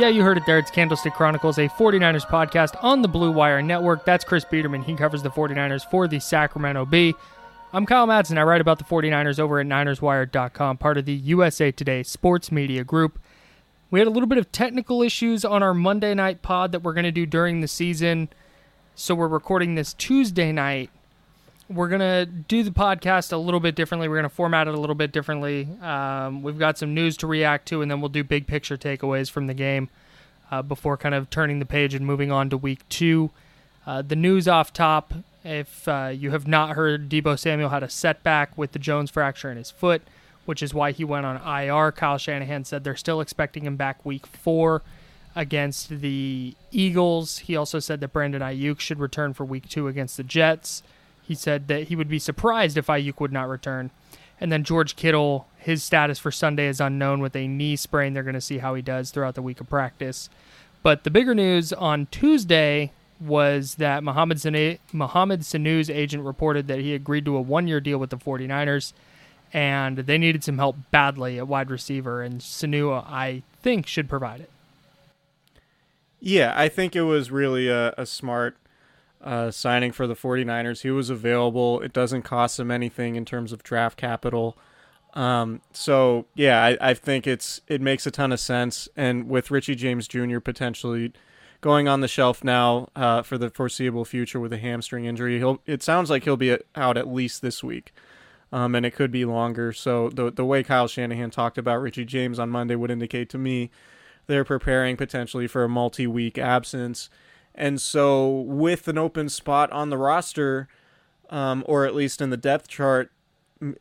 Yeah, you heard it there. It's Candlestick Chronicles, a 49ers podcast on the Blue Wire Network. That's Chris Biederman. He covers the 49ers for the Sacramento Bee. I'm Kyle Madsen. I write about the 49ers over at NinersWire.com, part of the USA Today sports media group. We had a little bit of technical issues on our Monday night pod that we're going to do during the season. So we're recording this Tuesday night. We're to do the podcast a little bit differently. We're to format it a little bit differently. Um, we've got some news to react to, and then we'll do big picture takeaways from the game uh, before kind of turning the page and moving on to week two. Uh, the news off top if uh, you have not heard, Deebo Samuel had a setback with the Jones fracture in his foot, which is why he went on IR. Kyle Shanahan said they're still expecting him back week four against the Eagles. He also said that Brandon Aiyuk should return for week two against the Jets. He said that he would be surprised if Aiyuk would not return. And then George Kittle, his status for Sunday is unknown with a knee sprain. They're going to see how he does throughout the week of practice. But the bigger news on Tuesday was that Mohamed, Sanu, Mohamed Sanu's agent reported that he agreed to a one year deal with the 49ers and they needed some help badly at wide receiver. And Sanu, I think, should provide it. Yeah, I think it was really a, a smart uh, signing for the 49ers. He was available. It doesn't cost them anything in terms of draft capital. Um, so yeah, I, I think it's it makes a ton of sense. And with Richie James Jr. potentially going on the shelf now uh, for the foreseeable future with a hamstring injury, he'll it sounds like he'll be out at least this week. Um, and it could be longer. So the the way Kyle Shanahan talked about Richie James on Monday would indicate to me they're preparing potentially for a multi-week absence. And so with an open spot on the roster, um, or at least in the depth chart,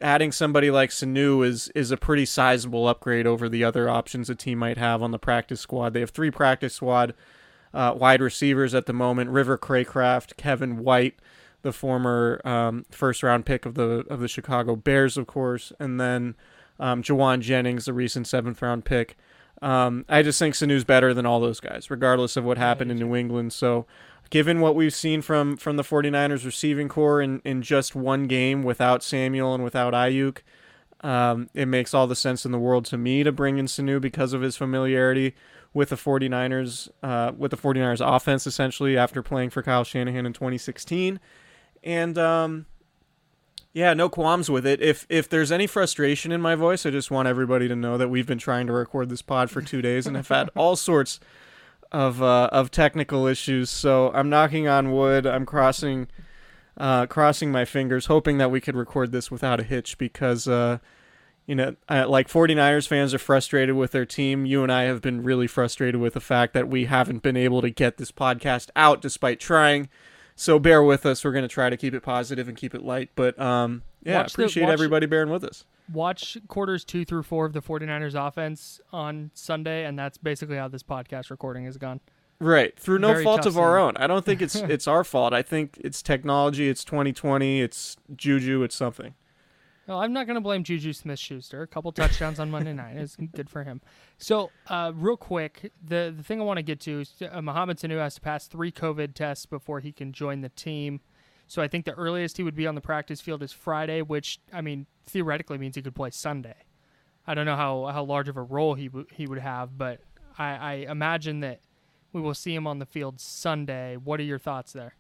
adding somebody like Sanu is is a pretty sizable upgrade over the other options a team might have on the practice squad. They have three practice squad uh, wide receivers at the moment: River Cracraft, Kevin White, the former um, first round pick of the of the Chicago Bears, of course, and then um, Jauan Jennings, the recent seventh round pick. Um, I just think Sanu's better than all those guys, regardless of what happened in New England. So, given what we've seen from from the 49ers receiving corps in, in just one game without Samuel and without Aiyuk, um, it makes all the sense in the world to me to bring in Sanu because of his familiarity with the 49ers, uh, with the 49ers offense, essentially, after playing for Kyle Shanahan in 2016. And, um, yeah, no qualms with it. If if there's any frustration in my voice, I just want everybody to know that we've been trying to record this pod for two days and have had all sorts of uh, of technical issues. So I'm knocking on wood. I'm crossing uh, crossing my fingers, hoping that we could record this without a hitch because uh, you know, like 49ers fans are frustrated with their team. You and I have been really frustrated with the fact that we haven't been able to get this podcast out despite trying. So bear with us. We're going to try to keep it positive and keep it light. But um, yeah, watch appreciate the, everybody bearing with us. Watch quarters two through four of the 49ers offense on Sunday, and that's basically how this podcast recording has gone. Right, through no Very fault of our own. I don't think it's it's our fault. I think it's technology. It's 2020. It's Juju. It's something. Well, I'm not going to blame Juju Smith-Schuster. A couple touchdowns on Monday night is good for him. So, uh, real quick, the the thing I want to get to is uh, Mohamed Sanu has to pass three COVID tests before he can join the team. So I think the earliest he would be on the practice field is Friday, which I mean theoretically means he could play Sunday. I don't know how, how large of a role he w- he would have, but I, I imagine that we will see him on the field Sunday. What are your thoughts there?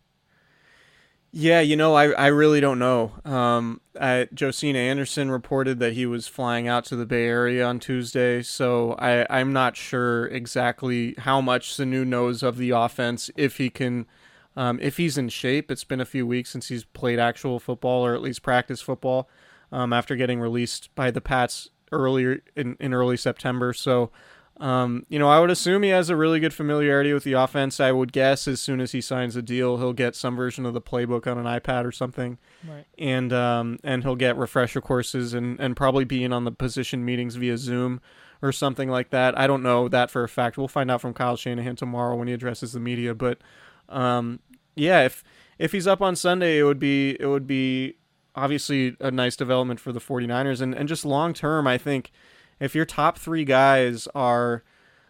Yeah, you know, I, I really don't know. Um, I, Josina Anderson reported that he was flying out to the Bay Area on Tuesday, so I, I'm not sure exactly how much Sanu knows of the offense, if he can, um, if he's in shape. It's been a few weeks since he's played actual football or at least practice football um, after getting released by the Pats earlier in, in early September. So um, you know, I would assume he has a really good familiarity with the offense. I would guess as soon as he signs a deal, he'll get some version of the playbook on an iPad or something, right. and um, and he'll get refresher courses and and probably being on the position meetings via Zoom or something like that. I don't know that for a fact. We'll find out from Kyle Shanahan tomorrow when he addresses the media. But um, yeah, if if he's up on Sunday, it would be it would be obviously a nice development for the 49ers and and just long term, I think if your top three guys are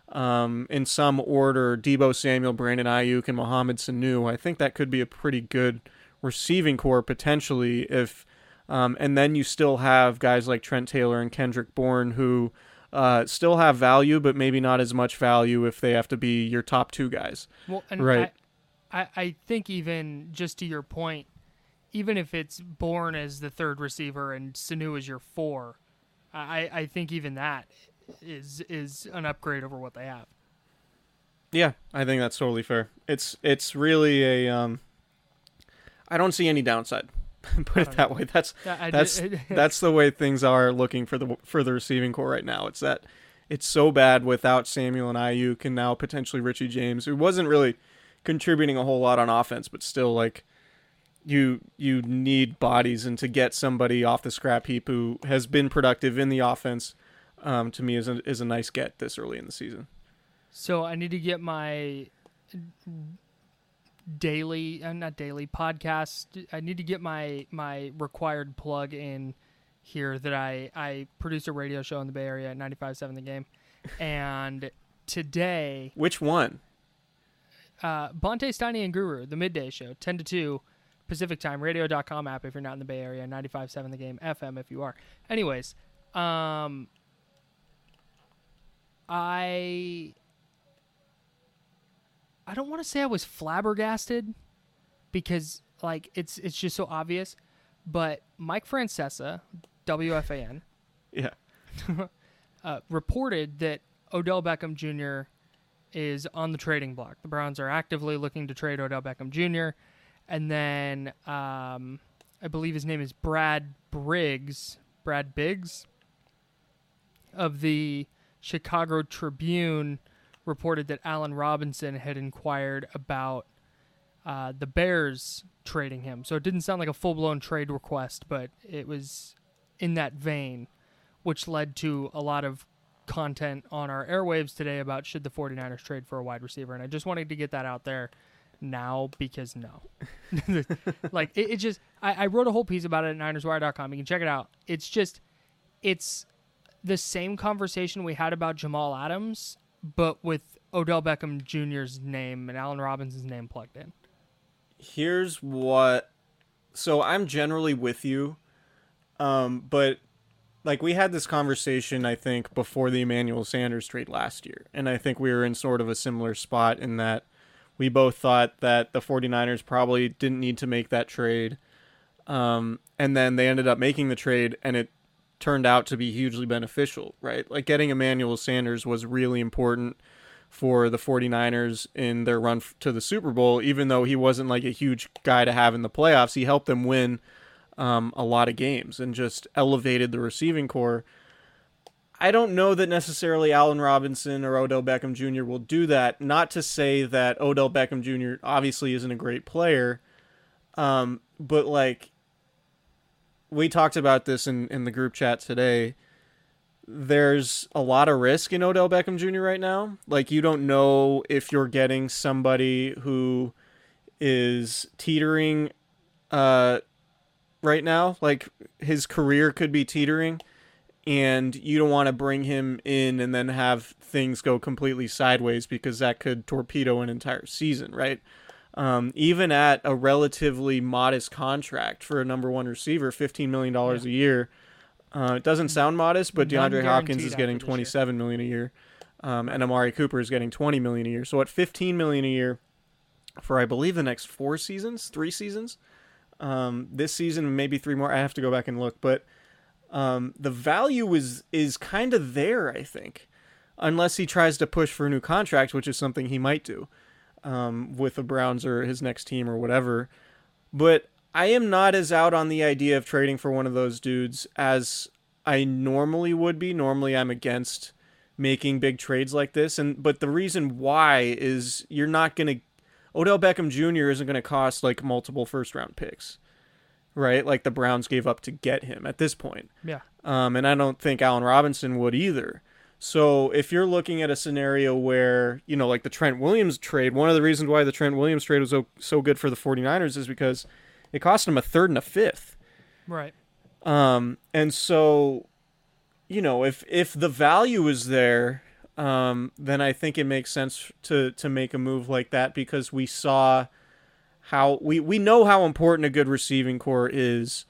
um, in some order Deebo Samuel, Brandon Aiyuk, and Mohamed Sanu, I think that could be a pretty good receiving corps potentially. If um, and then you still have guys like Trent Taylor and Kendrick Bourne who uh, still have value, but maybe not as much value if they have to be your top two guys. Well, right. I, I, I think even just to your point, even if it's Bourne as the third receiver and Sanu as your four I, I think even that is is an upgrade over what they have. Yeah, I think that's totally fair. It's it's really a um I don't see any downside. Put it that know. way. That's that's that's the way things are looking for the for the receiving corps right now. It's that it's so bad without Samuel and Aiyuk and now potentially Richie James, who wasn't really contributing a whole lot on offense, but still like you you need bodies and to get somebody off the scrap heap who has been productive in the offense um, to me is a, is a nice get this early in the season. So I need to get my daily uh, not daily podcast I need to get my my required plug in here that I I produce a radio show in the Bay Area at 95.7 The Game and today which one uh Bonta Steiny and Guru the midday show 10 to 2 Pacific Time, radio.com app if you're not in the Bay Area, 95.7 the game, FM if you are. Anyways, um, I I don't want to say I was flabbergasted because like it's it's just so obvious, but Mike Francesa, WFAN, yeah, uh, reported that Odell Beckham Jr. is on the trading block. The Browns are actively looking to trade Odell Beckham Jr and then um, I believe his name is Brad Briggs, Brad Biggs of the Chicago Tribune reported that Allen Robinson had inquired about uh, the Bears trading him. So it didn't sound like a full blown trade request, but it was in that vein, which led to a lot of content on our airwaves today about should the 49ers trade for a wide receiver. And I just wanted to get that out there now because no. like, it, it just, I, I, wrote a whole piece about it at NinersWire.com. You can check it out. It's just, it's the same conversation we had about Jamal Adams, but with Odell Beckham Jr.'s name and Allen Robinson's name plugged in. Here's what. So I'm generally with you, um, but like we had this conversation, I think, before the Emmanuel Sanders trade last year, and I think we were in sort of a similar spot in that we both thought that the 49ers probably didn't need to make that trade. Um, and then they ended up making the trade, and it turned out to be hugely beneficial, right? Like getting Emmanuel Sanders was really important for the 49ers in their run to the Super Bowl, even though he wasn't like a huge guy to have in the playoffs. He helped them win um, a lot of games and just elevated the receiving corps. I don't know that necessarily Allen Robinson or Odell Beckham Jr. will do that. Not to say that Odell Beckham Jr. obviously isn't a great player, um, but like we talked about this in, in the group chat today there's a lot of risk in Odell Beckham Jr. right now. Like you don't know if you're getting somebody who is teetering uh right now. Like his career could be teetering and you don't want to bring him in and then have things go completely sideways because that could torpedo an entire season, right? Um, even at a relatively modest contract for a number one receiver, $15 million yeah. a year, uh, it doesn't sound modest, but DeAndre Hopkins is getting twenty-seven million a year, um, and Amari Cooper is getting twenty million a year. So at fifteen million a year for I believe the next four seasons, three seasons. Um, this season, maybe three more. I have to go back and look, but um, the value is is kind of there. I think, unless he tries to push for a new contract, which is something he might do um, with the Browns or his next team or whatever. But I am not as out on the idea of trading for one of those dudes as I normally would be. Normally, I'm against making big trades like this, and but the reason why is you're not gonna Odell Beckham Jr. isn't gonna cost like multiple first round picks, right? Like the Browns gave up to get him at this point. Yeah. Um, and I don't think Allen Robinson would either. So if you're looking at a scenario where, you know, like the Trent Williams trade, one of the reasons why the Trent Williams trade was so, so good for the 49ers is because it cost him a third and a fifth. Right. Um, and so, you know, if if the value is there, um, then I think it makes sense to to make a move like that because we saw how we we know how important a good receiving corps is.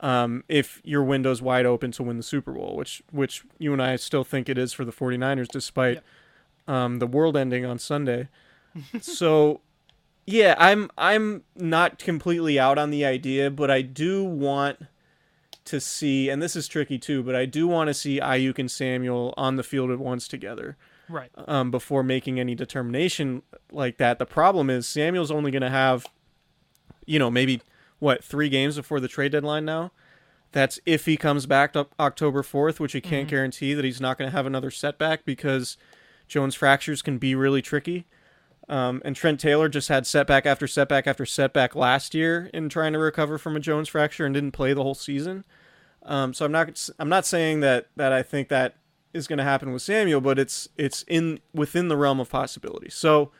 Um, if your window's wide open to win the Super Bowl, which which you and I still think it is for the 49ers, despite yep. um, the world ending on Sunday. so yeah, I'm I'm not completely out on the idea, but I do want to see, and this is tricky too, but I do want to see Aiyuk and Samuel on the field at once together. Right. Um, before making any determination like that. The problem is Samuel's only going to have, you know, maybe what three games before the trade deadline now. That's if he comes back to October fourth, which he can't mm-hmm. guarantee that he's not going to have another setback because Jones fractures can be really tricky. Um, and Trent Taylor just had setback after setback after setback last year in trying to recover from a Jones fracture and didn't play the whole season. Um, so I'm not I'm not saying that that I think that is going to happen with Samuel, but it's it's in within the realm of possibility. So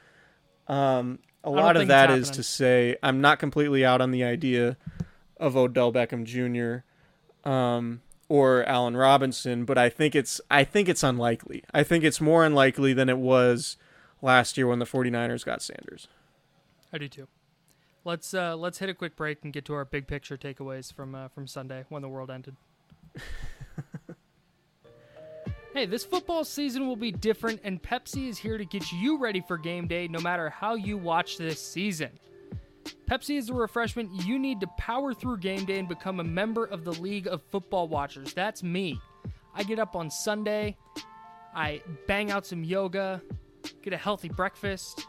um, a lot of that is to say I'm not completely out on the idea of Odell Beckham Jr. Um, or Allen Robinson, but I think it's I think it's unlikely. I think it's more unlikely than it was last year when the 49ers got Sanders. I do too. Let's uh, let's hit a quick break and get to our big picture takeaways from uh, from Sunday when the world ended. hey, this football season will be different, and Pepsi is here to get you ready for game day, no matter how you watch this season. Pepsi is the refreshment you need to power through game day and become a member of the League of Football Watchers. That's me. I get up on Sunday, I bang out some yoga, get a healthy breakfast,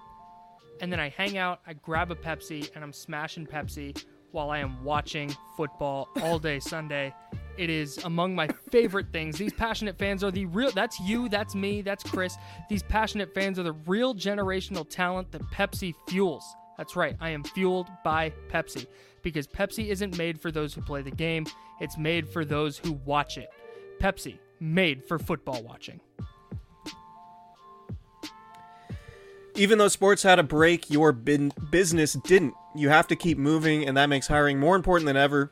and then I hang out, I grab a Pepsi, and I'm smashing Pepsi while I am watching football all day Sunday. It is among my favorite things. These passionate fans are the real, that's you, that's me, that's Chris. These passionate fans are the real generational talent that Pepsi fuels. That's right, I am fueled by Pepsi because Pepsi isn't made for those who play the game, it's made for those who watch it. Pepsi, made for football watching. Even though sports had a break, your bin- business didn't. You have to keep moving, and that makes hiring more important than ever.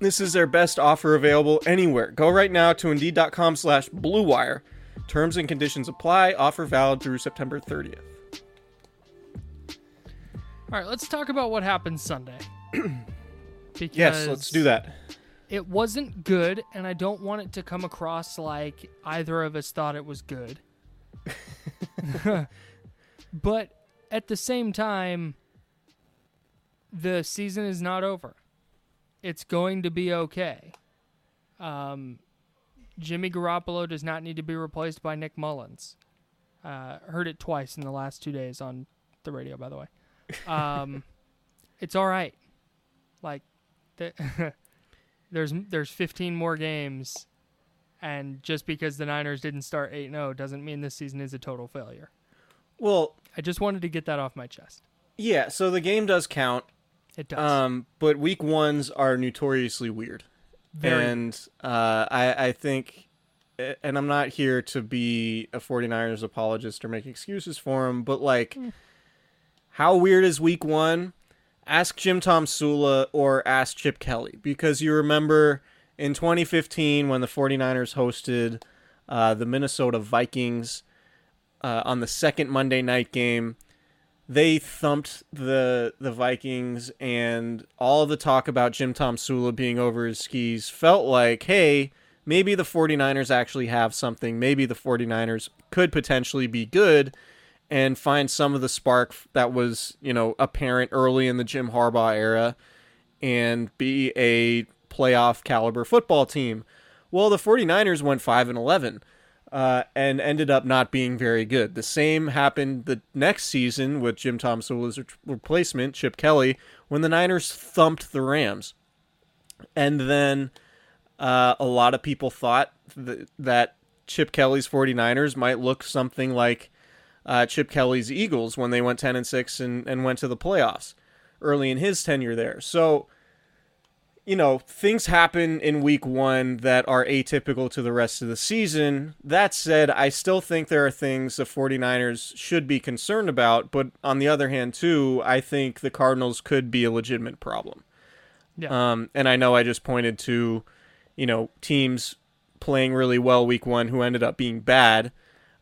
This is their best offer available anywhere. Go right now to Indeed.com slash BlueWire. Terms and conditions apply. Offer valid through September 30th. All right, let's talk about what happened Sunday. because Yes, let's do that. It wasn't good, and I don't want it to come across like either of us thought it was good. but at the same time, the season is not over. It's going to be okay. Um, Jimmy Garoppolo does not need to be replaced by Nick Mullens. Uh, heard it twice in the last two days on the radio, by the way. Um, it's all right. Like, the there's there's 15 more games, and just because the Niners didn't start 8-0 doesn't mean this season is a total failure. Well, I just wanted to get that off my chest. yeah, so the game does count. It does. Um, but week ones are notoriously weird. Very. And uh, I, I think, and I'm not here to be a 49ers apologist or make excuses for them, but like, how weird is week one? Ask Jim Tomsula or ask Chip Kelly because you remember in 2015 when the 49ers hosted uh, the Minnesota Vikings uh, on the second Monday night game they thumped the the Vikings and all the talk about Jim Tomsula being over his skis felt like, hey, maybe the 49ers actually have something. Maybe the 49ers could potentially be good and find some of the spark that was, you know, apparent early in the Jim Harbaugh era and be a playoff caliber football team. Well, the 49ers went 5 and 11 uh, and ended up not being very good. The same happened the next season with Jim re- replacement, Chip Kelly, when the Niners thumped the Rams. And then uh, a lot of people thought th- that Chip Kelly's 49ers might look something like uh, Chip Kelly's Eagles when they went 10 and 6 and, and went to the playoffs early in his tenure there. So you know, things happen in week one that are atypical to the rest of the season. That said, I still think there are things the 49ers should be concerned about. But on the other hand, too, I think the Cardinals could be a legitimate problem. Yeah. Um, and I know I just pointed to, you know, teams playing really well week one who ended up being bad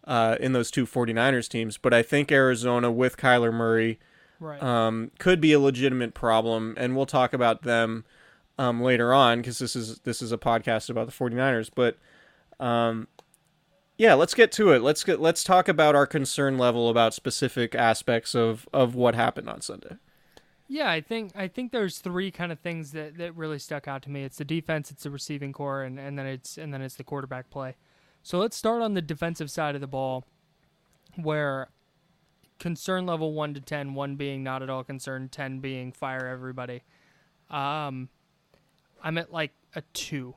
uh, in those two 49ers teams. But I think Arizona with Kyler Murray right. um, could be a legitimate problem. And we'll talk about them um, later on because this is this is a podcast about the 49ers but um, yeah let's get to it let's get let's talk about our concern level about specific aspects of of what happened on Sunday Yeah, I think I think there's three kind of things that, that really stuck out to me. It's the defense, it's the receiving corps, and, and then it's and then it's the quarterback play. So let's start on the defensive side of the ball, where concern level one to 10, one being not at all concerned, ten being fire everybody. Um, I'm at like a two,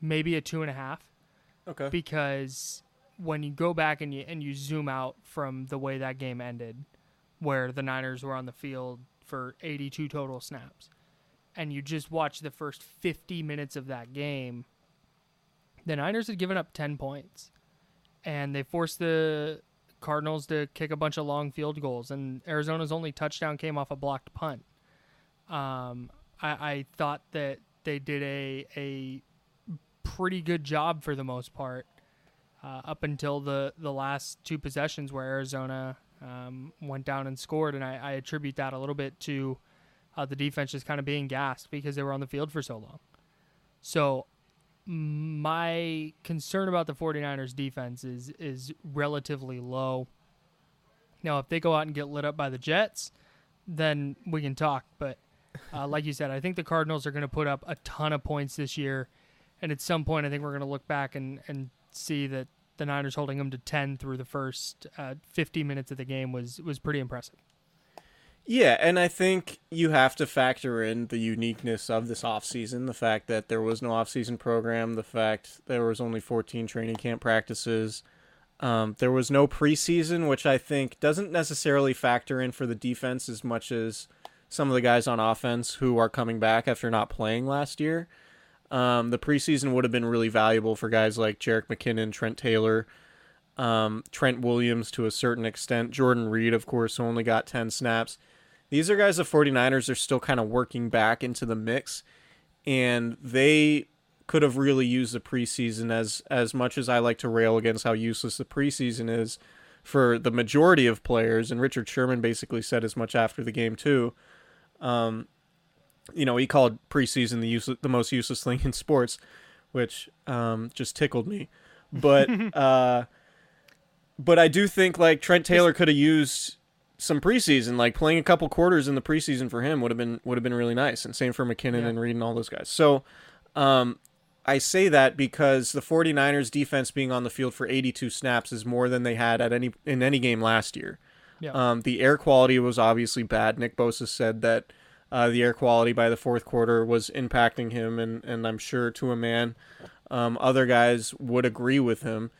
maybe a two and a half. Okay. Because when you go back and you and you zoom out from the way that game ended, where the Niners were on the field for 82 total snaps, and you just watch the first 50 minutes of that game, the Niners had given up 10 points, and they forced the Cardinals to kick a bunch of long field goals, and Arizona's only touchdown came off a blocked punt. Um, I, I thought that they did a a pretty good job for the most part uh, up until the the last two possessions where Arizona um, went down and scored, and I, I attribute that a little bit to uh, the defense just kind of being gassed because they were on the field for so long. So my concern about the 49ers defense is is relatively low. Now, if they go out and get lit up by the Jets, then we can talk. But uh, like you said, I think the Cardinals are going to put up a ton of points this year. And at some point, I think we're going to look back and, and see that the Niners holding them to 10 through the first uh, 50 minutes of the game was, was pretty impressive. Yeah, and I think you have to factor in the uniqueness of this offseason, the fact that there was no offseason program, the fact there was only 14 training camp practices. Um, there was no preseason, which I think doesn't necessarily factor in for the defense as much as some of the guys on offense who are coming back after not playing last year. Um, the preseason would have been really valuable for guys like Jerick McKinnon, Trent Taylor, um, Trent Williams to a certain extent, Jordan Reed, of course, only got 10 snaps these are guys the 49ers are still kind of working back into the mix and they could have really used the preseason as as much as I like to rail against how useless the preseason is for the majority of players and Richard Sherman basically said as much after the game too. Um, you know, he called preseason the use the most useless thing in sports, which um, just tickled me. But uh, but I do think like Trent Taylor could have used some preseason, like playing a couple quarters in the preseason for him would have been would have been really nice, and same for McKinnon yeah. and Reed and all those guys. So, um, I say that because the 49ers defense being on the field for 82 snaps is more than they had at any in any game last year. Yeah. Um, the air quality was obviously bad. Nick Bosa said that uh, the air quality by the fourth quarter was impacting him, and and I'm sure to a man, um, other guys would agree with him.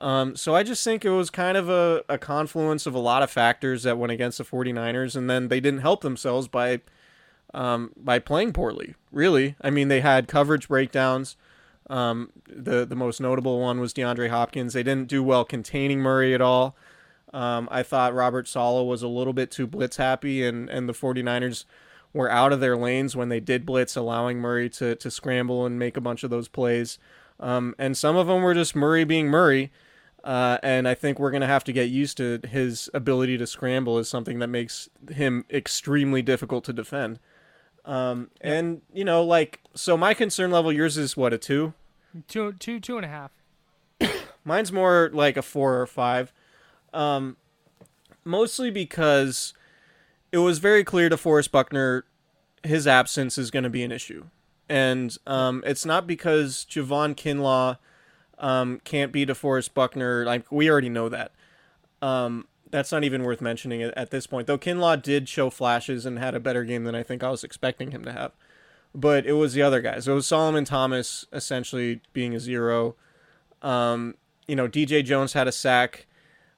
Um, so I just think it was kind of a, a confluence of a lot of factors that went against the 49ers, and then they didn't help themselves by um, by playing poorly. Really, I mean, they had coverage breakdowns. Um, the the most notable one was DeAndre Hopkins. They didn't do well containing Murray at all. Um, I thought Robert Saleh was a little bit too blitz happy, and, and the 49ers were out of their lanes when they did blitz, allowing Murray to, to scramble and make a bunch of those plays. Um, and some of them were just Murray being Murray. Uh, and I think we're going to have to get used to his ability to scramble is something that makes him extremely difficult to defend. Um, yeah. And, you know, like, so my concern level, yours is what, a two? Two, two, two and a half. Mine's more like a four or five. Um, mostly because it was very clear to Forrest Buckner his absence is going to be an issue. And um, it's not because Javon Kinlaw – um, can't be DeForest Buckner. Like we already know that. Um, that's not even worth mentioning at, this point. Though Kinlaw did show flashes and had a better game than I think I was expecting him to have. But it was the other guys. It was Solomon Thomas essentially being a zero. Um, you know, DJ Jones had a sack.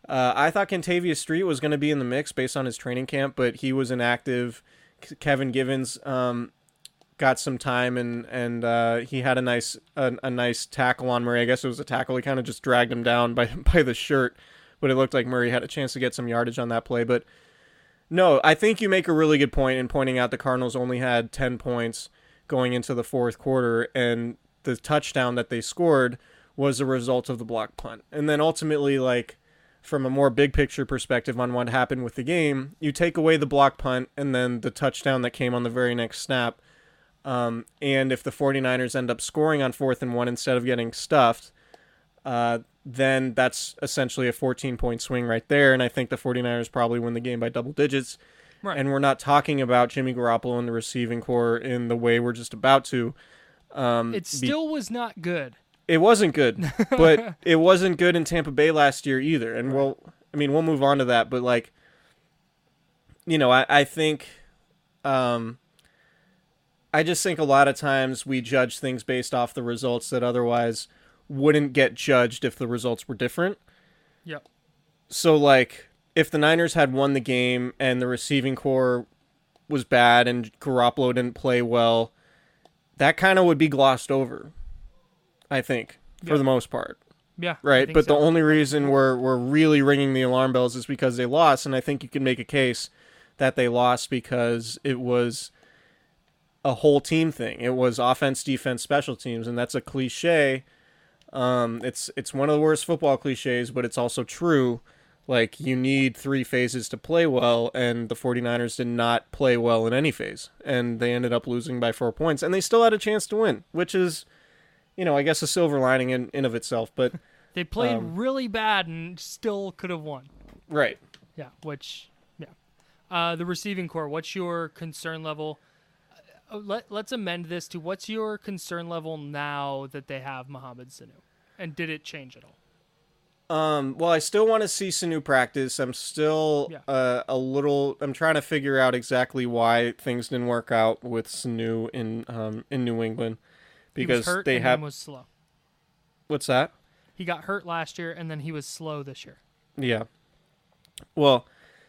Uh, I thought Kentavius Street was going to be in the mix based on his training camp, but he was inactive. Kevin Givens um, got some time and and uh, he had a nice a, a, nice tackle on Murray. I guess it was a tackle. He kind of just dragged him down by by the shirt, but it looked like Murray had a chance to get some yardage on that play. But no, I think you make a really good point in pointing out the Cardinals only had ten points going into the fourth quarter, and the touchdown that they scored was a result of the block punt. And then ultimately, like from a more big picture perspective on what happened with the game, you take away the block punt and then the touchdown that came on the very next snap um, and if the 49ers end up scoring on fourth and one instead of getting stuffed, uh, then that's essentially a 14 point swing right there. And I think the 49ers probably win the game by double digits. Right. And we're not talking about Jimmy Garoppolo and the receiving corps in the way we're just about to. Um, it still be- was not good. It wasn't good, but it wasn't good in Tampa Bay last year either. And right. we'll, I mean, we'll move on to that. But like, you know, I, I think, um, I just think a lot of times we judge things based off the results that otherwise wouldn't get judged if the results were different. Yep. So like if the Niners had won the game and the receiving corps was bad and Garoppolo didn't play well, that kind of would be glossed over. I think for the most part. Yeah. Right. But so. the only reason we're we're really ringing the alarm bells is because they lost, and I think you can make a case that they lost because it was a whole team thing. It was offense, defense, special teams, and that's a cliche. Um, it's it's one of the worst football cliches, but it's also true. Like you need three phases to play well, and the 49ers did not play well in any phase, and they ended up losing by four points, and they still had a chance to win, which is, you know, I guess a silver lining in, in of itself. But They played Um, really bad and still could have won. right, Yeah, which yeah. Uh, the receiving corps. What's your concern level? Uh, let Let's amend this to what's your concern level now that they have Mohamed Sanu, and did it change at all? Um, well, I still want to see Sanu practice. I'm still Yeah. uh, a little. I'm trying to figure out exactly why things didn't work out with Sanu in um in New England, because they have was slow. what's that? He got hurt last year and then he was slow this year. Yeah. Well,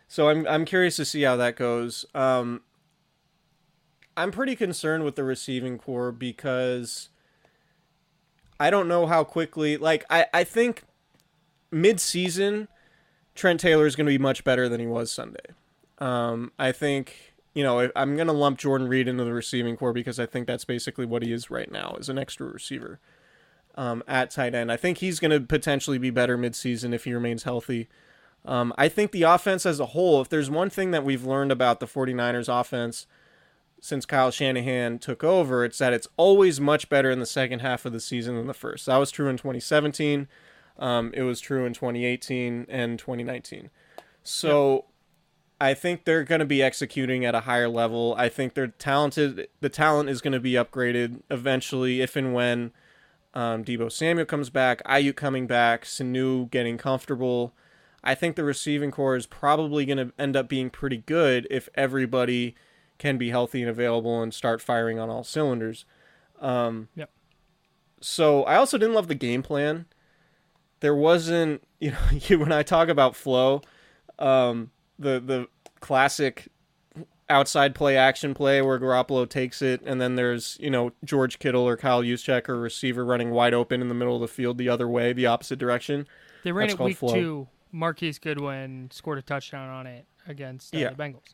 so I'm I'm curious to see how that goes. Um, I'm pretty concerned with the receiving corps because I don't know how quickly. Like I I think mid-season Trent Taylor is going to be much better than he was Sunday. Um, I think you know I'm going to lump Jordan Reed into the receiving corps because I think that's basically what he is right now, is an extra receiver um, at tight end. I think he's going to potentially be better midseason if he remains healthy. Um, I think the offense as a whole, if there's one thing that we've learned about the 49ers offense since Kyle Shanahan took over, it's that it's always much better in the second half of the season than the first. That was true in 2017. Um, it was true in 2018 and 2019. So I think they're going to be executing at a higher level. I think they're talented. The talent is going to be upgraded eventually, if and when um, Deebo Samuel comes back, Aiyuk coming back, Sanu getting comfortable. I think the receiving corps is probably going to end up being pretty good if everybody can be healthy and available and start firing on all cylinders. Um, Yep. So I also didn't love the game plan. There wasn't, you know, you, when I talk about flow, um, the the classic outside play action play where Garoppolo takes it, and then there's you know George Kittle or Kyle Juszczyk or receiver running wide open in the middle of the field the other way, the opposite direction. They ran That's it week flow. two. Marquise Goodwin scored a touchdown on it against uh, Yeah. the Bengals.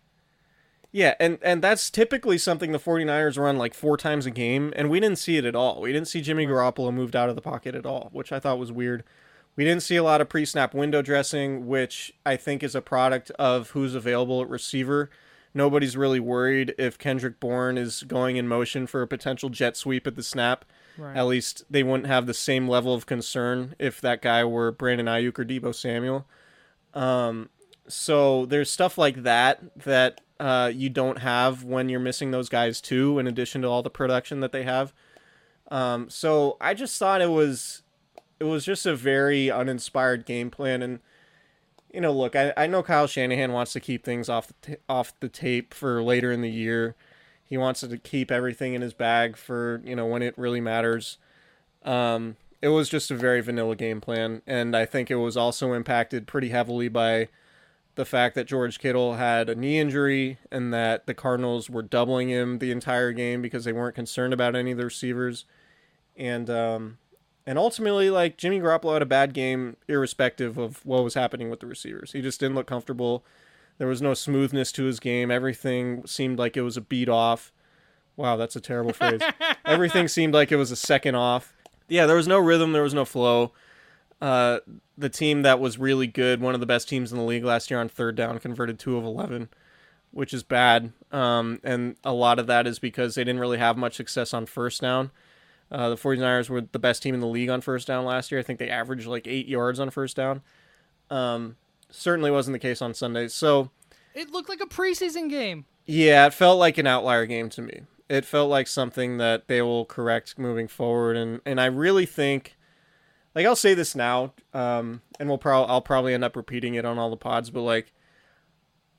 Yeah, and and that's typically something the 49ers run like four times a game, and we didn't see it at all. We didn't see Jimmy Garoppolo moved out of the pocket at all, which I thought was weird. We didn't see a lot of pre-snap window dressing, which I think is a product of who's available at receiver. Nobody's really worried if Kendrick Bourne is going in motion for a potential jet sweep at the snap. Right. At least they wouldn't have the same level of concern if that guy were Brandon Aiyuk or Deebo Samuel. Um, so there's stuff like that that uh, you don't have when you're missing those guys too, in addition to all the production that they have. Um, so I just thought it was it was just a very uninspired game plan, and you know, look, I, I know Kyle Shanahan wants to keep things off the ta off the tape for later in the year. He wants to keep everything in his bag for you know when it really matters. Um, it was just a very vanilla game plan, and I think it was also impacted pretty heavily by the fact that George Kittle had a knee injury and that the Cardinals were doubling him the entire game because they weren't concerned about any of the receivers, and um, and ultimately, like Jimmy Garoppolo had a bad game, irrespective of what was happening with the receivers. He just didn't look comfortable. There was no smoothness to his game. Everything seemed like it was a beat off. Wow, that's a terrible phrase. Everything seemed like it was a second off. Yeah, there was no rhythm. There was no flow. Uh, the team that was really good, one of the best teams in the league last year on third down, converted two of 11, which is bad. Um, and a lot of that is because they didn't really have much success on first down. Uh, the 49ers were the best team in the league on first down last year. I think they averaged like eight yards on first down. Um, certainly wasn't the case on Sundays. So, It looked like a preseason game. yeah, it felt like an outlier game to me. It felt like something that they will correct moving forward, and and I really think, like I'll say this now, um, and we'll probably I'll probably end up repeating it on all the pods, but like,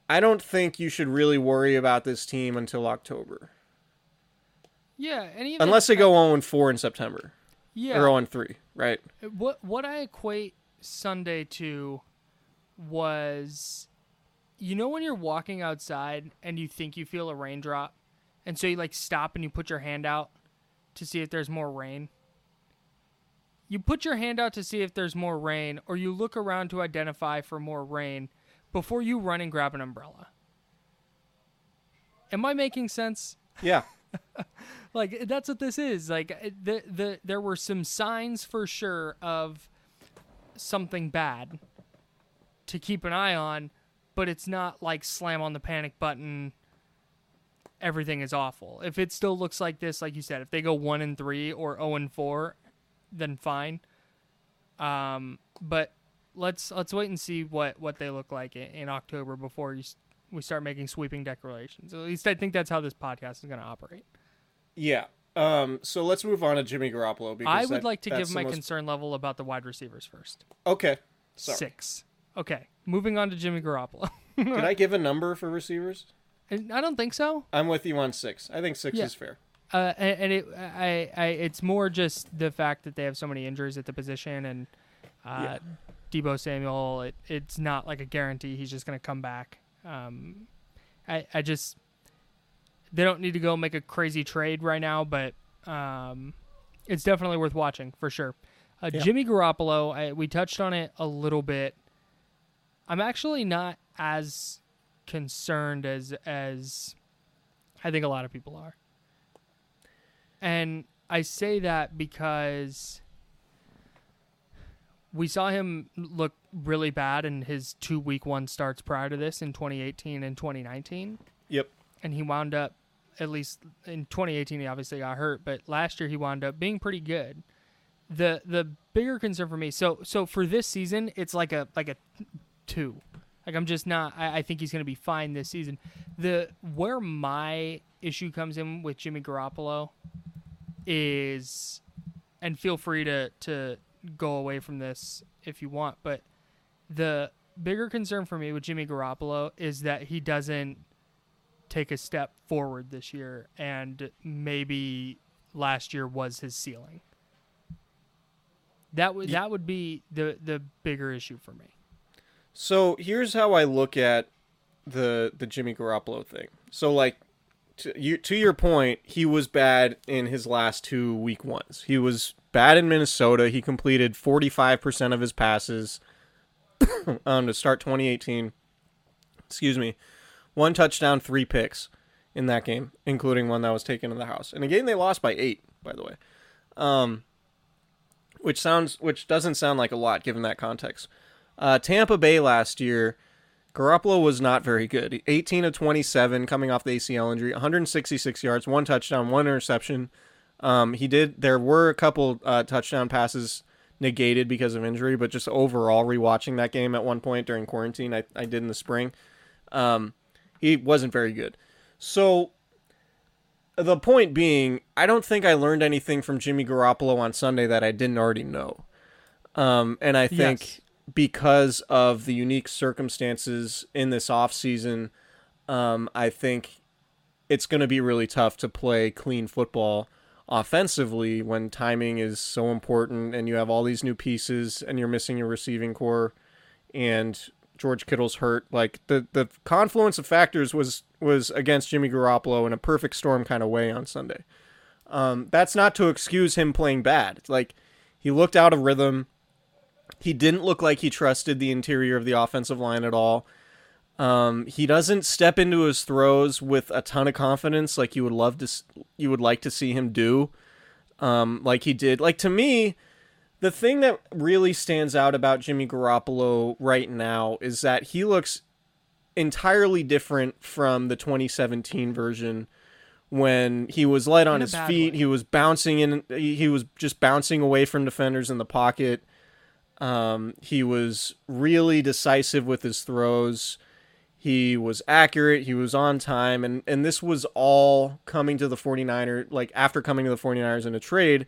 I don't think you should really worry about this team until October, Yeah, and even unless they go on four in September yeah, or on three, right? Uh, what what I equate Sunday to was you know when you're walking outside and you think you feel a raindrop and so you like stop and you put your hand out to see if there's more rain. You put your hand out to see if there's more rain or you look around to identify for more rain before you run and grab an umbrella. Am I making sense? Yeah, like that's what this is. Like the the there were some signs for sure of something bad to keep an eye on, but it's not like slam on the panic button. Everything is awful. If it still looks like this, like you said, if they go one and three or zero and four, then fine. Um, but let's let's wait and see what what they look like in, in October before you, we start making sweeping declarations. At least I think that's how this podcast is going to operate. Yeah. Um. So let's move on to Jimmy Garoppolo. Because I would that- like to give my most- concern level about the wide receivers first. Okay. Sorry. Six. Okay, moving on to Jimmy Garoppolo. Did I give a number for receivers? I don't think so. I'm with you on six. I think six Yeah. is fair. Uh, and, and it, I, I, it's more just the fact that they have so many injuries at the position, and uh, Deebo Samuel. It, it's not like a guarantee he's just going to come back. Um, I, I just they don't need to go make a crazy trade right now, but um, it's definitely worth watching for sure. Uh, Jimmy Garoppolo, I, we touched on it a little bit. I'm actually not as concerned as as I think a lot of people are. And I say that because we saw him look really bad in his two week one starts prior to this in 2018 and 2019. Yep. And he wound up, at least in 2018, he obviously got hurt, but last year he wound up being pretty good. The the bigger concern for me, so so for this season, it's like a like a two. Like I'm just not. I, I think he's going to be fine this season. The where my issue comes in with Jimmy Garoppolo is, and feel free to to go away from this if you want, but the bigger concern for me with Jimmy Garoppolo is that he doesn't take a step forward this year, and maybe last year was his ceiling. That would that would be the the bigger issue for me. So here's how I look at the the Jimmy Garoppolo thing. So like to you to your point, he was bad in his last two week ones. He was bad in Minnesota. He completed 45% of his passes um, to start 2018. Excuse me. One touchdown, three picks in that game, including one that was taken in the house. And again, they lost by eight, by the way. Um, which sounds, which doesn't sound like a lot given that context. Uh, Tampa Bay last year, Garoppolo was not very good. 18 of 27 coming off the ACL injury, 166 yards, one touchdown, one interception. Um, he did. There were a couple uh, touchdown passes negated because of injury, but just overall rewatching that game at one point during quarantine, I, I did in the spring. Um, he wasn't very good. So the point being, I don't think I learned anything from Jimmy Garoppolo on Sunday that I didn't already know. Um, and I think Yes. because of the unique circumstances in this offseason, um, I think it's going to be really tough to play clean football offensively when timing is so important and you have all these new pieces and you're missing your receiving corps and George Kittle's hurt. Like the the confluence of factors was was against Jimmy Garoppolo in a perfect storm kind of way on Sunday. Um, that's not to excuse him playing bad. It's like he looked out of rhythm. He didn't look like he trusted the interior of the offensive line at all. Um, he doesn't step into his throws with a ton of confidence like you would love to you would like to see him do. Um, like he did. Like to me, the thing that really stands out about Jimmy Garoppolo right now is that he looks entirely different from the 2017 version when he was light on his feet. way. He was bouncing in. He he was just bouncing away from defenders in the pocket. Um, he was really decisive with his throws. He was accurate. He was on time. And, and this was all coming to the 49er, like after coming to the 49ers in a trade.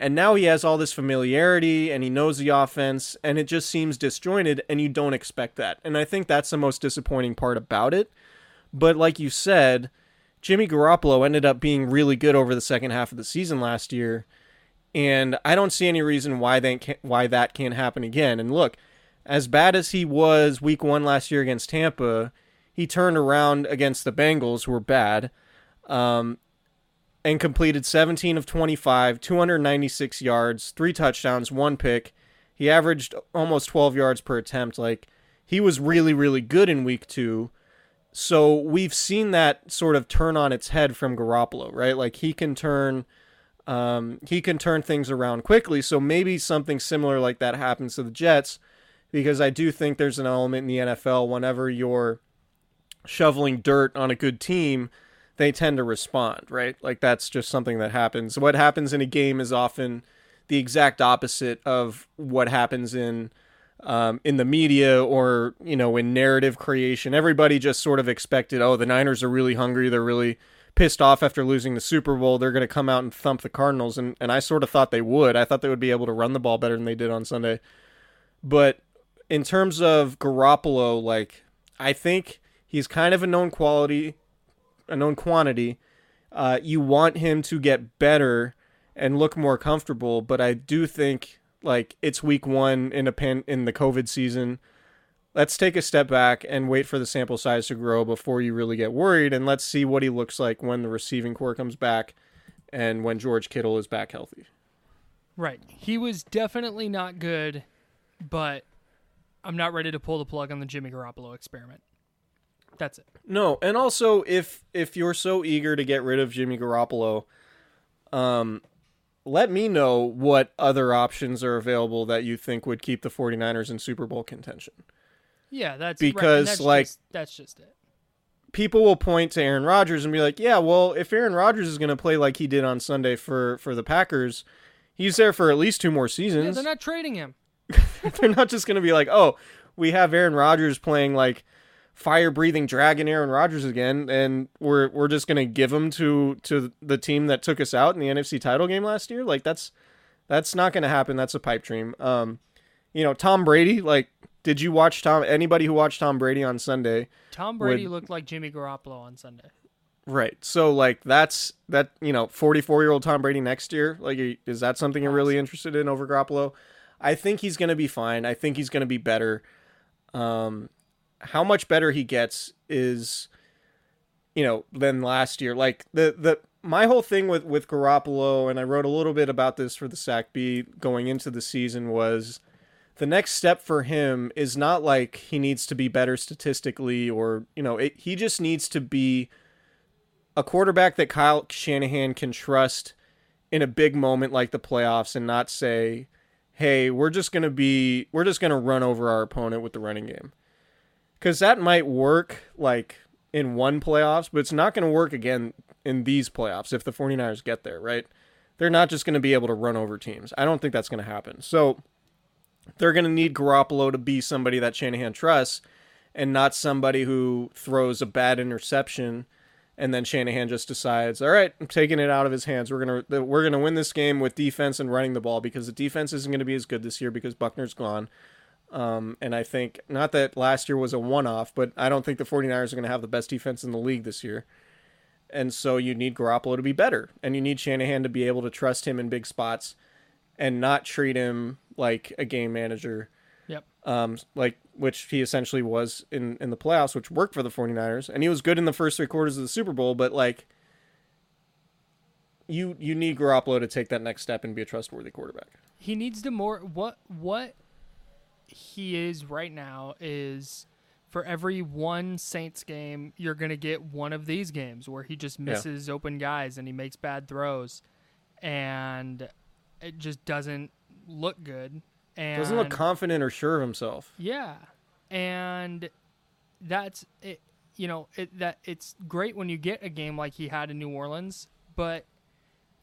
And now he has all this familiarity and he knows the offense and it just seems disjointed and you don't expect that. And I think that's the most disappointing part about it. But like you said, Jimmy Garoppolo ended up being really good over the second half of the season last year. And I don't see any reason why that can't, why that can't happen again. And look, as bad as he was week one last year against Tampa, he turned around against the Bengals, who were bad, um, and completed 17 of 25, 296 yards, three touchdowns, one pick. He averaged almost 12 yards per attempt. Like, he was really, really good in week two. so we've seen that sort of turn on its head from Garoppolo, right? Like he can turn um, he can turn things around quickly. So maybe something similar like that happens to the Jets, because I do think there's an element in the NFL whenever you're shoveling dirt on a good team, they tend to respond, right? Like that's just something that happens. What happens in a game is often the exact opposite of what happens in um, in the media or you know in narrative creation. Everybody just sort of expected, oh, the Niners are really hungry. They're really pissed off after losing the Super Bowl. They're going to come out and thump the Cardinals, and and I sort of thought they would. I thought they would be able to run the ball better than they did on Sunday. But in terms of Garoppolo, like I think he's kind of a known quality, a known quantity. Uh, you want him to get better and look more comfortable, but I do think like it's week one in a pan in the COVID season. Let's take a step back and wait for the sample size to grow before you really get worried, and let's see what he looks like when the receiving corps comes back and when George Kittle is back healthy. Right. He was definitely not good, but I'm not ready to pull the plug on the Jimmy Garoppolo experiment. That's it. No, and also if if you're so eager to get rid of Jimmy Garoppolo, um let me know what other options are available that you think would keep the 49ers in Super Bowl contention. Yeah, that's because right. that's like just, that's just it. People will point to Aaron Rodgers and be like, "Yeah, well, if Aaron Rodgers is going to play like he did on Sunday for for the Packers, he's there for at least two more seasons." Yeah, they're not trading him. they're not just going to be like, "Oh, we have Aaron Rodgers playing like fire breathing dragon Aaron Rodgers again, and we're we're just gonna give him to to the team that took us out in the NFC title game last year. Like that's that's not gonna happen. That's a pipe dream. Um, you know, Tom Brady. Like, did you watch Tom? Anybody who watched Tom Brady on Sunday? Tom Brady would, looked like Jimmy Garoppolo on Sunday. Right. So like that's that. You know, forty four year old Tom Brady next year. Like, is that something you're really interested in over Garoppolo? I think he's gonna be fine. I think he's gonna be better. Um, how much better he gets is you know than last year. Like the the my whole thing with with Garoppolo and I wrote a little bit about this for the Sac Bee going into the season was the next step for him is not like he needs to be better statistically or you know it, he just needs to be a quarterback that Kyle Shanahan can trust in a big moment like the playoffs and not say hey we're just going to be we're just going to run over our opponent with the running game because that might work like in one playoffs, but it's not going to work again in these playoffs if the 49ers get there, right? They're not just going to be able to run over teams. I don't think that's going to happen. So they're going to need Garoppolo to be somebody that Shanahan trusts and not somebody who throws a bad interception and then Shanahan just decides, "All right, I'm taking it out of his hands. We're going to we're going to win this game with defense and running the ball because the defense isn't going to be as good this year because Buckner's gone." Um, and I think, not that last year was a one off, but I don't think the 49ers are going to have the best defense in the league this year. And so you need Garoppolo to be better. And you need Shanahan to be able to trust him in big spots and not treat him like a game manager. Yep. Um, like, which he essentially was in, in the playoffs, which worked for the 49ers. And he was good in the first three quarters of the Super Bowl, but like, you you need Garoppolo to take that next step and be a trustworthy quarterback. He needs to more what what he is right now is for every one Saints game, you're going to get one of these games where he just misses yeah. open guys and he makes bad throws and it just doesn't look good. And doesn't look confident or sure of himself. Yeah. And that's it you know, it that it's great when you get a game like he had in New Orleans, but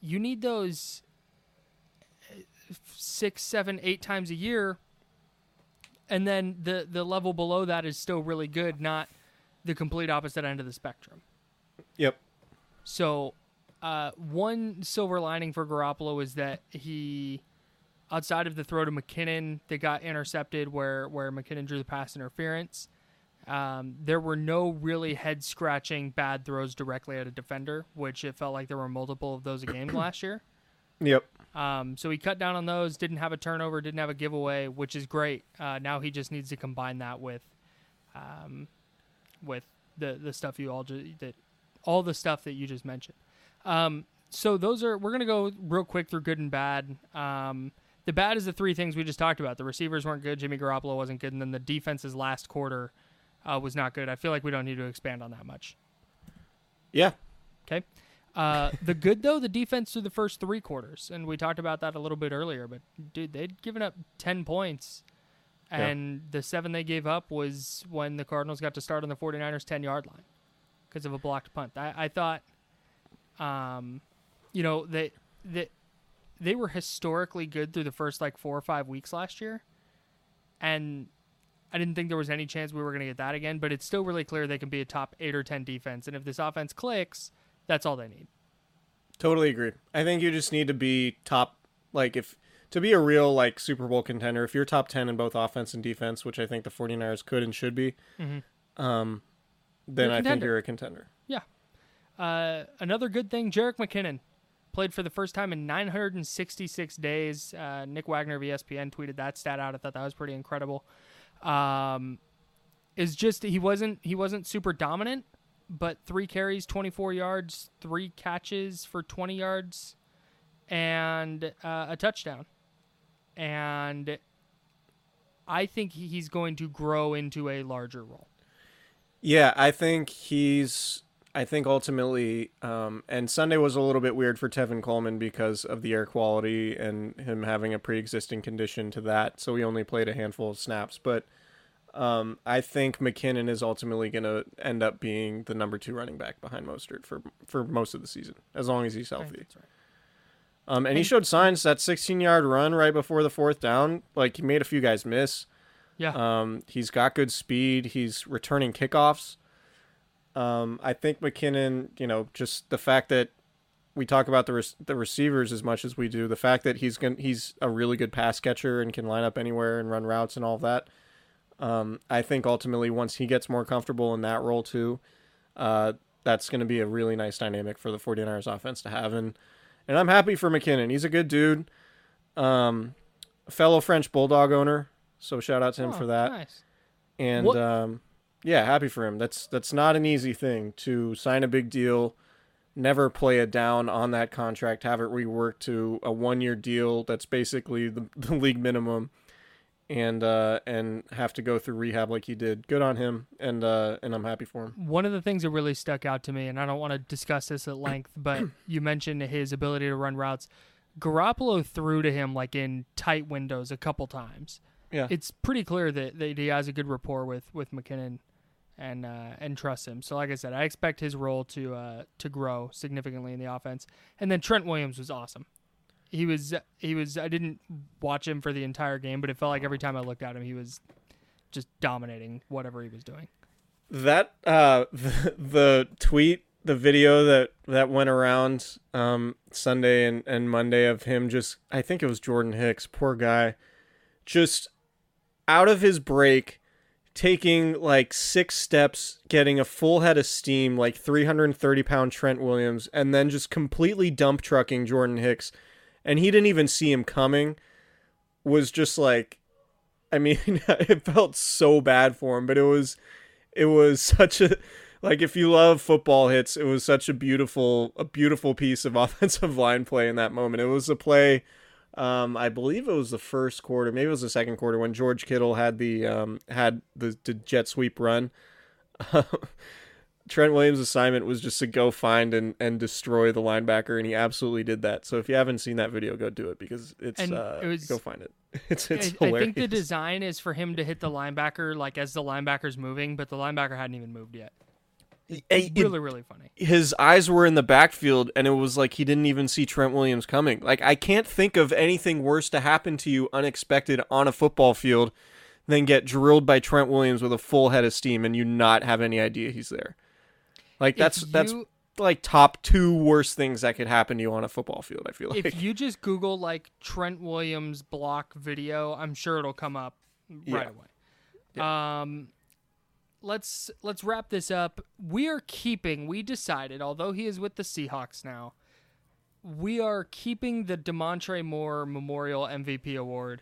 you need those eh, six, seven, eight times a year and then the the level below that is still really good, not the complete opposite end of the spectrum. Yep. So, uh, one silver lining for Garoppolo is that he, outside of the throw to McKinnon that got intercepted, where where McKinnon drew the pass interference, um, there were no really head scratching bad throws directly at a defender, which it felt like there were multiple of those a game last year. Yep. Um, so he cut down on those, didn't have a turnover, didn't have a giveaway, which is great. Uh, now he just needs to combine that with, um, with the the stuff you all just that, all the stuff that you just mentioned. Um, so those are we're gonna go real quick through good and bad. Um, the bad is the three things we just talked about. The receivers weren't good, Jimmy Garoppolo wasn't good, and then the defense's last quarter uh, was not good. I feel like we don't need to expand on that much. Yeah. Okay. Uh, the good though, the defense through the first three quarters, and we talked about that a little bit earlier. But dude, they'd given up ten points, and the seven they gave up was when the Cardinals got to start on the 49ers 10 yard line because of a blocked punt. I, I thought, um, you know, they, they, they were historically good through the first like four or five weeks last year. And I didn't think there was any chance we were going to get that again, but it's still really clear they can be a top eight or 10 defense. And if this offense clicks, that's all they need. Totally agree. I think you just need to be top, like, if to be a real, like, Super Bowl contender, if you're top 10 in both offense and defense, which I think the 49ers could and should be, um, then You're think you're a contender. Yeah. Uh, another good thing, Jerick McKinnon played for the first time in 966 days. Uh, Nick Wagoner of ESPN tweeted that stat out. I thought that was pretty incredible. Um, is just he wasn't he wasn't super dominant, but three carries, 24 yards, three catches for 20 yards, and uh, a touchdown. And I think he's going to grow into a larger role. Yeah, I think he's. I think ultimately, um, and Sunday was a little bit weird for Tevin Coleman because of the air quality and him having a pre-existing condition to that, so he only played a handful of snaps. But um, I think McKinnon is ultimately going to end up being the number two running back behind Mostert for for most of the season, as long as he's healthy. that's right. Um, and he showed signs that 16 yard run right before the fourth down, like he made a few guys miss. Yeah. Um, he's got good speed. He's returning kickoffs. Um, I think McKinnon, you know, just the fact that we talk about the res- the receivers as much as we do, the fact that he's going he's a really good pass catcher and can line up anywhere and run routes and all of that. Um, I think ultimately once he gets more comfortable in that role too, uh, that's going to be a really nice dynamic for the 49ers offense to have. And and I'm happy for McKinnon. He's a good dude. Um, fellow French Bulldog owner. So shout out to him Oh, for that. Nice. And um, yeah, happy for him. That's that's not an easy thing to sign a big deal, never play it down on that contract, have it reworked to a one year deal that's basically the, the league minimum, and uh, and have to go through rehab like he did. Good on him, and uh, and I'm happy for him. One of the things that really stuck out to me, and I don't want to discuss this at length, but you mentioned his ability to run routes. Garoppolo threw to him like in tight windows a couple times. Yeah. It's pretty clear that, that he has a good rapport with with McKinnon, and uh, and trusts him. So like I said, I expect his role to uh, to grow significantly in the offense. And then Trent Williams was awesome. He was he was. I didn't watch him for the entire game, but it felt like every time I looked at him, he was just dominating whatever he was doing. that uh the, the tweet the video that that went around um sunday and and monday of him just i think it was jordan hicks poor guy just out of his break taking like six steps getting a full head of steam like 330 pound trent williams and then just completely dump trucking jordan hicks and he didn't even see him coming was just like i mean it felt so bad for him but it was it was such a like if you love football hits it was such a beautiful a beautiful piece of offensive line play in that moment. It was a play um i believe it was the first quarter maybe it was the second quarter when george kittle had the um had the, the jet sweep run Trent Williams' assignment was just to go find and, and destroy the linebacker, and he absolutely did that. So if you haven't seen that video, go do it because it's uh, it was- go find it. It's it's I, I think the design is for him to hit the linebacker like as the linebacker's moving, but the linebacker hadn't even moved yet. It- it- Really, really funny. his eyes were in the backfield and it was like he didn't even see Trent Williams coming. Like I can't think of anything worse to happen to you unexpected on a football field than get drilled by Trent Williams with a full head of steam and you not have any idea he's there. Like that's that's like top two worst things that could happen to you on a football field, I feel like. If you just Google like Trent Williams block video, I'm sure it'll come up right away. Um, let's let's wrap this up. We are keeping. We decided, although he is with the Seahawks now, we are keeping the Damontre Moore Memorial MVP Award.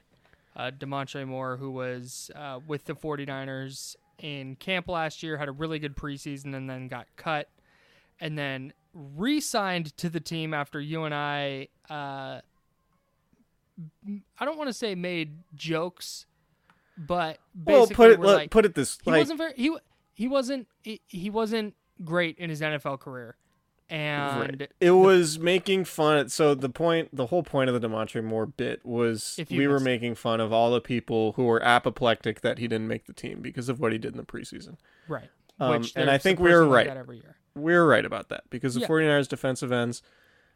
Uh, Damontre Moore, who was uh, with the 49ers in camp last year, had a really good preseason and then got cut, and then re-signed to the team after you and I. Uh, I don't want to say made jokes, but well, put it like, put it this he like wasn't very he he wasn't he, he wasn't great in his NFL career, and It was making fun. So the point, the whole point of the Damontre Moore bit was If we were missed it. making fun of all the people who were apoplectic that he didn't make the team because of what he did in the preseason. right. Um, Which and I think we were right. every year. We were right about that because the Yeah. 49ers defensive ends,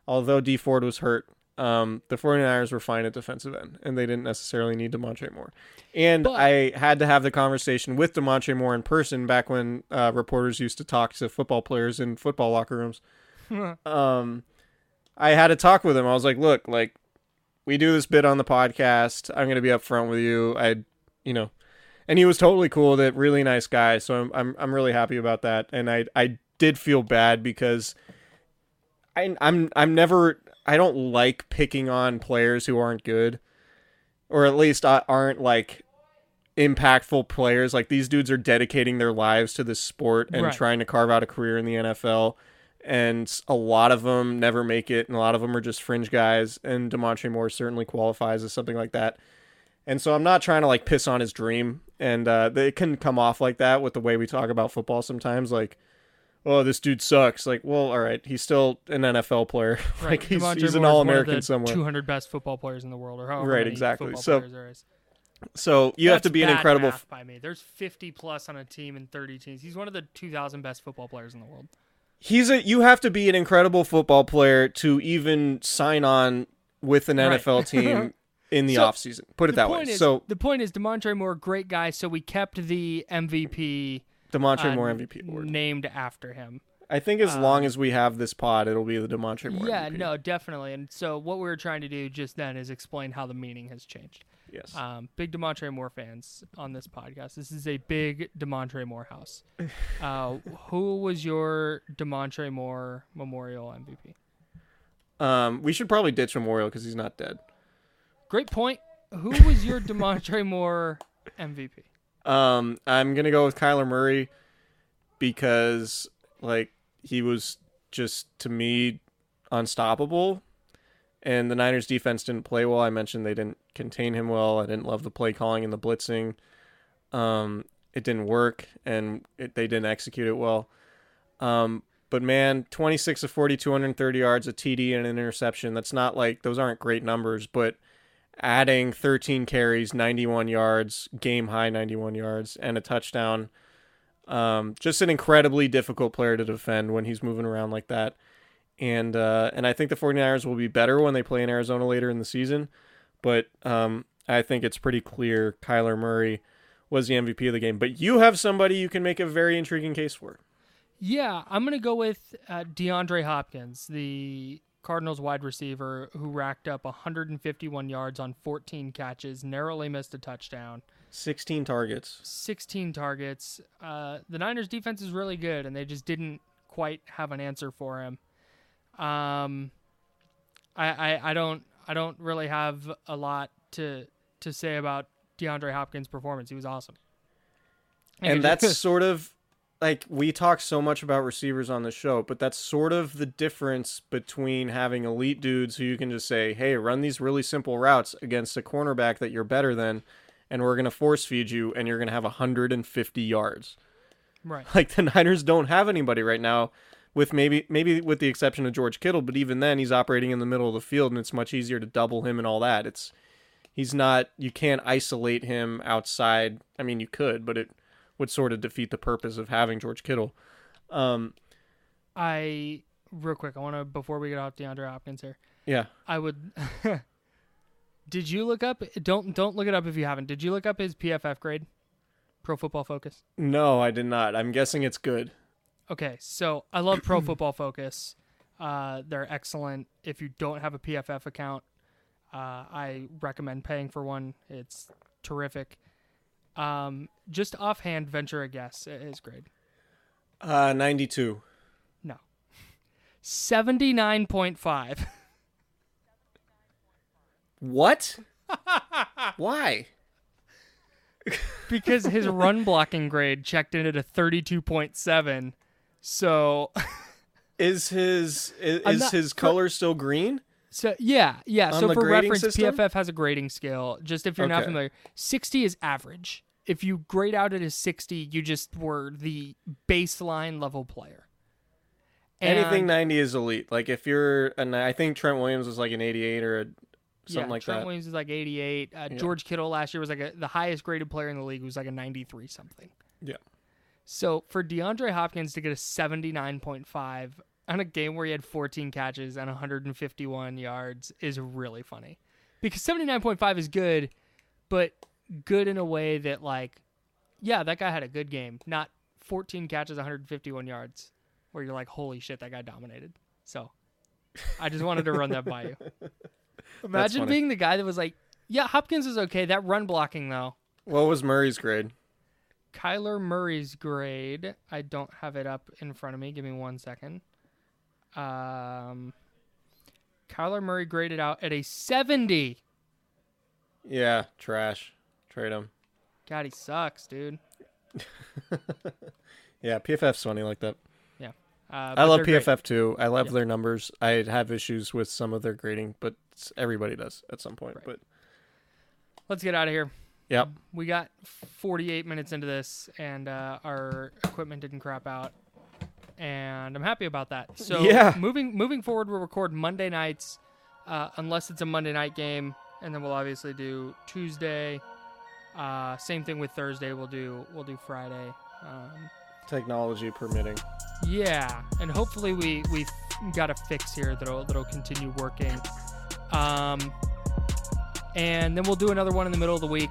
although Dee Ford was hurt, um, the 49ers were fine at defensive end and they didn't necessarily need Damontre Moore. And But- I had to have the conversation with Damontre Moore in person back when uh, reporters used to talk to football players in football locker rooms. um, I had to talk with him. I was like, look, like we do this bit on the podcast. I'm going to be upfront with you. I, you know, and he was totally cool with it. Really nice guy. So I'm I'm I'm really happy about that. And I I did feel bad because I I'm I'm never I don't like picking on players who aren't good, or at least aren't like impactful players. Like these dudes are dedicating their lives to this sport and Right. trying to carve out a career in the NFL. And a lot of them never make it, and a lot of them are just fringe guys. And Damontre Moore certainly qualifies as something like that. And so I'm not trying to like piss on his dream, and uh, it can come off like that with the way we talk about football sometimes. Like, oh, this dude sucks. Like, well, all right, he's still an NFL player. Right. like he's, he's an All one of American the somewhere. 200 best football players in the world, or however Right, many exactly. So- players there is. So you have to That's be an incredible. by me. There's 50 plus on a team and 30 teams. He's one of the 2,000 best football players in the world. He's a. You have to be an incredible football player to even sign on with an Right. NFL team in the So, off season. Put it that way. Is, so the point is, Damontre Moore, great guy. So we kept the MVP Damontre uh, Moore MVP award. named after him. I think as long as we have this pod, it'll be the Damontre Moore. yeah, MVP. no, definitely. And so what we were trying to do just then is explain how the meaning has changed. Yes. Um, big Damontre Moore fans on this podcast. This is a big Damontre Moore house. Uh, who was your Damontre Moore Memorial MVP? Um, we should probably ditch Memorial because he's not dead. Great point. Who was your Damontre Moore MVP? Um, I'm gonna go with Kyler Murray because like he was just to me unstoppable, and the Niners defense didn't play well. I mentioned they didn't contain him well. I didn't love the play calling and the blitzing. Um, it didn't work, and it, they didn't execute it well. Um, but man, 26 of 40, 230 yards, a TD, and an interception. That's not like those aren't great numbers, but adding 13 carries, 91 yards, game high 91 yards, and a touchdown. Um, just an incredibly difficult player to defend when he's moving around like that. And uh, and I think the 49ers will be better when they play in Arizona later in the season. But um, I think it's pretty clear Kyler Murray was the MVP of the game. But you have somebody you can make a very intriguing case for. Yeah, I'm gonna go with uh, DeAndre Hopkins, the Cardinals wide receiver who racked up 151 yards on 14 catches, narrowly missed a touchdown, 16 targets. 16 targets. Uh, the Niners defense is really good, and they just didn't quite have an answer for him. Um, I, I, I don't I don't really have a lot to to say about DeAndre Hopkins' performance. He was awesome. and that's sort of like we talk so much about receivers on the show, but that's sort of the difference between having elite dudes who you can just say, "Hey, run these really simple routes against a cornerback that you're better than, and we're going to force feed you and you're going to have 150 yards." right. Like the Niners don't have anybody right now with maybe maybe with the exception of George Kittle, but even then he's operating in the middle of the field and it's much easier to double him and all that. It's he's not you can't isolate him outside. I mean, you could, but it would sort of defeat the purpose of having George Kittle. Um I real quick. I want to before we get off DeAndre Hopkins here. yeah. I would. Did you look up? Don't don't look it up if you haven't. Did you look up his PFF grade? Pro Football Focus. No, I did not. I'm guessing it's good. Okay, so I love Pro Football Focus. Uh, they're excellent. If you don't have a PFF account, uh, I recommend paying for one. It's terrific. Um, just offhand, venture a guess. His grade Uh 92. no, seventy nine point five. What? Why? because his run blocking grade checked in at a 32.7 so Is his is, is not- his for- color still green? so yeah yeah On so for reference system? pff has a grading scale just if you're not familiar 60 is average if you grade out at a 60, you just were the baseline level player. Anything 90 is elite. Like if you're an, I think Trent Williams was like an 88 or a, something yeah, like Trent that. Trent Williams is like 88. Uh, Yeah. George Kittle last year was like a, the highest graded player in the league was like a 93 something. Yeah. So for DeAndre Hopkins to get a 79.5 on a game where he had 14 catches and 151 yards is really funny. Because 79.5 is good, but good in a way that like yeah, that guy had a good game, not 14 catches, 151 yards where you're like holy shit that guy dominated. So I just wanted to run that by you. Imagine being the guy that was like, yeah, Hopkins is okay. That run blocking though. What was Murray's grade? Kyler Murray's grade. I don't have it up in front of me. Give me one second. Um, Kyler Murray graded out at a 70. Yeah, trash. Him. God, he sucks, dude. Yeah, PFF's funny like that. Yeah. Uh, I love they're great. PFF too. I love Yeah. their numbers. I have issues with some of their grading, but everybody does at some point. Right. But Let's get out of here. Yep. We got 48 minutes into this, and uh, our equipment didn't crap out, and I'm happy about that. So Yeah. moving moving forward, we'll record Monday nights, uh, unless it's a Monday night game, and then we'll obviously do Tuesday. Uh, same thing with Thursday. We'll do we'll do Friday. Um, technology permitting. yeah, and hopefully we we got a fix here that'll that'll continue working. Um, and then we'll do another one in the middle of the week.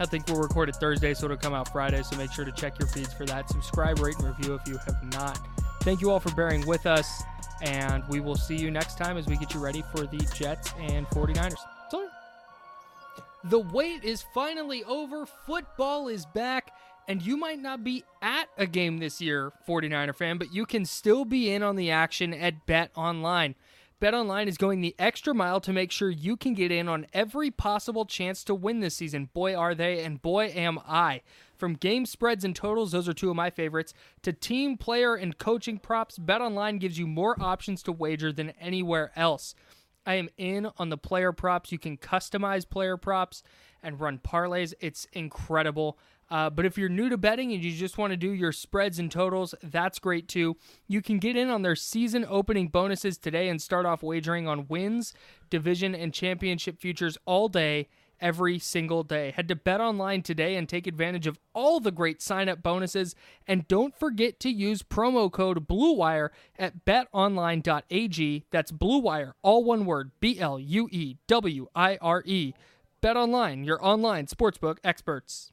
I think we'll record it Thursday, so it'll come out Friday. So make sure to check your feeds for that. Subscribe, rate, and review if you have not. Thank you all for bearing with us, and we will see you next time as we get you ready for the Jets and 49ers. The wait is finally over. Football is back, and you might not be at a game this year, 49er fan, but you can still be in on the action at Bet Online. Bet Online is going the extra mile to make sure you can get in on every possible chance to win this season. Boy, are they, and boy, am I. From game spreads and totals, those are two of my favorites, to team, player, and coaching props, Bet Online gives you more options to wager than anywhere else. I am in on the player props. You can customize player props and run parlays. It's incredible. Uh, but if you're new to betting and you just want to do your spreads and totals, that's great too. You can get in on their season opening bonuses today and start off wagering on wins, division, and championship futures all day, every single day. Head to Bet Online today and take advantage of all the great sign up bonuses. And don't forget to use promo code BLUEWIRE at betonline.ag. That's BLUEWIRE, all one word B L U E W I R E. Bet Online, your online sportsbook experts.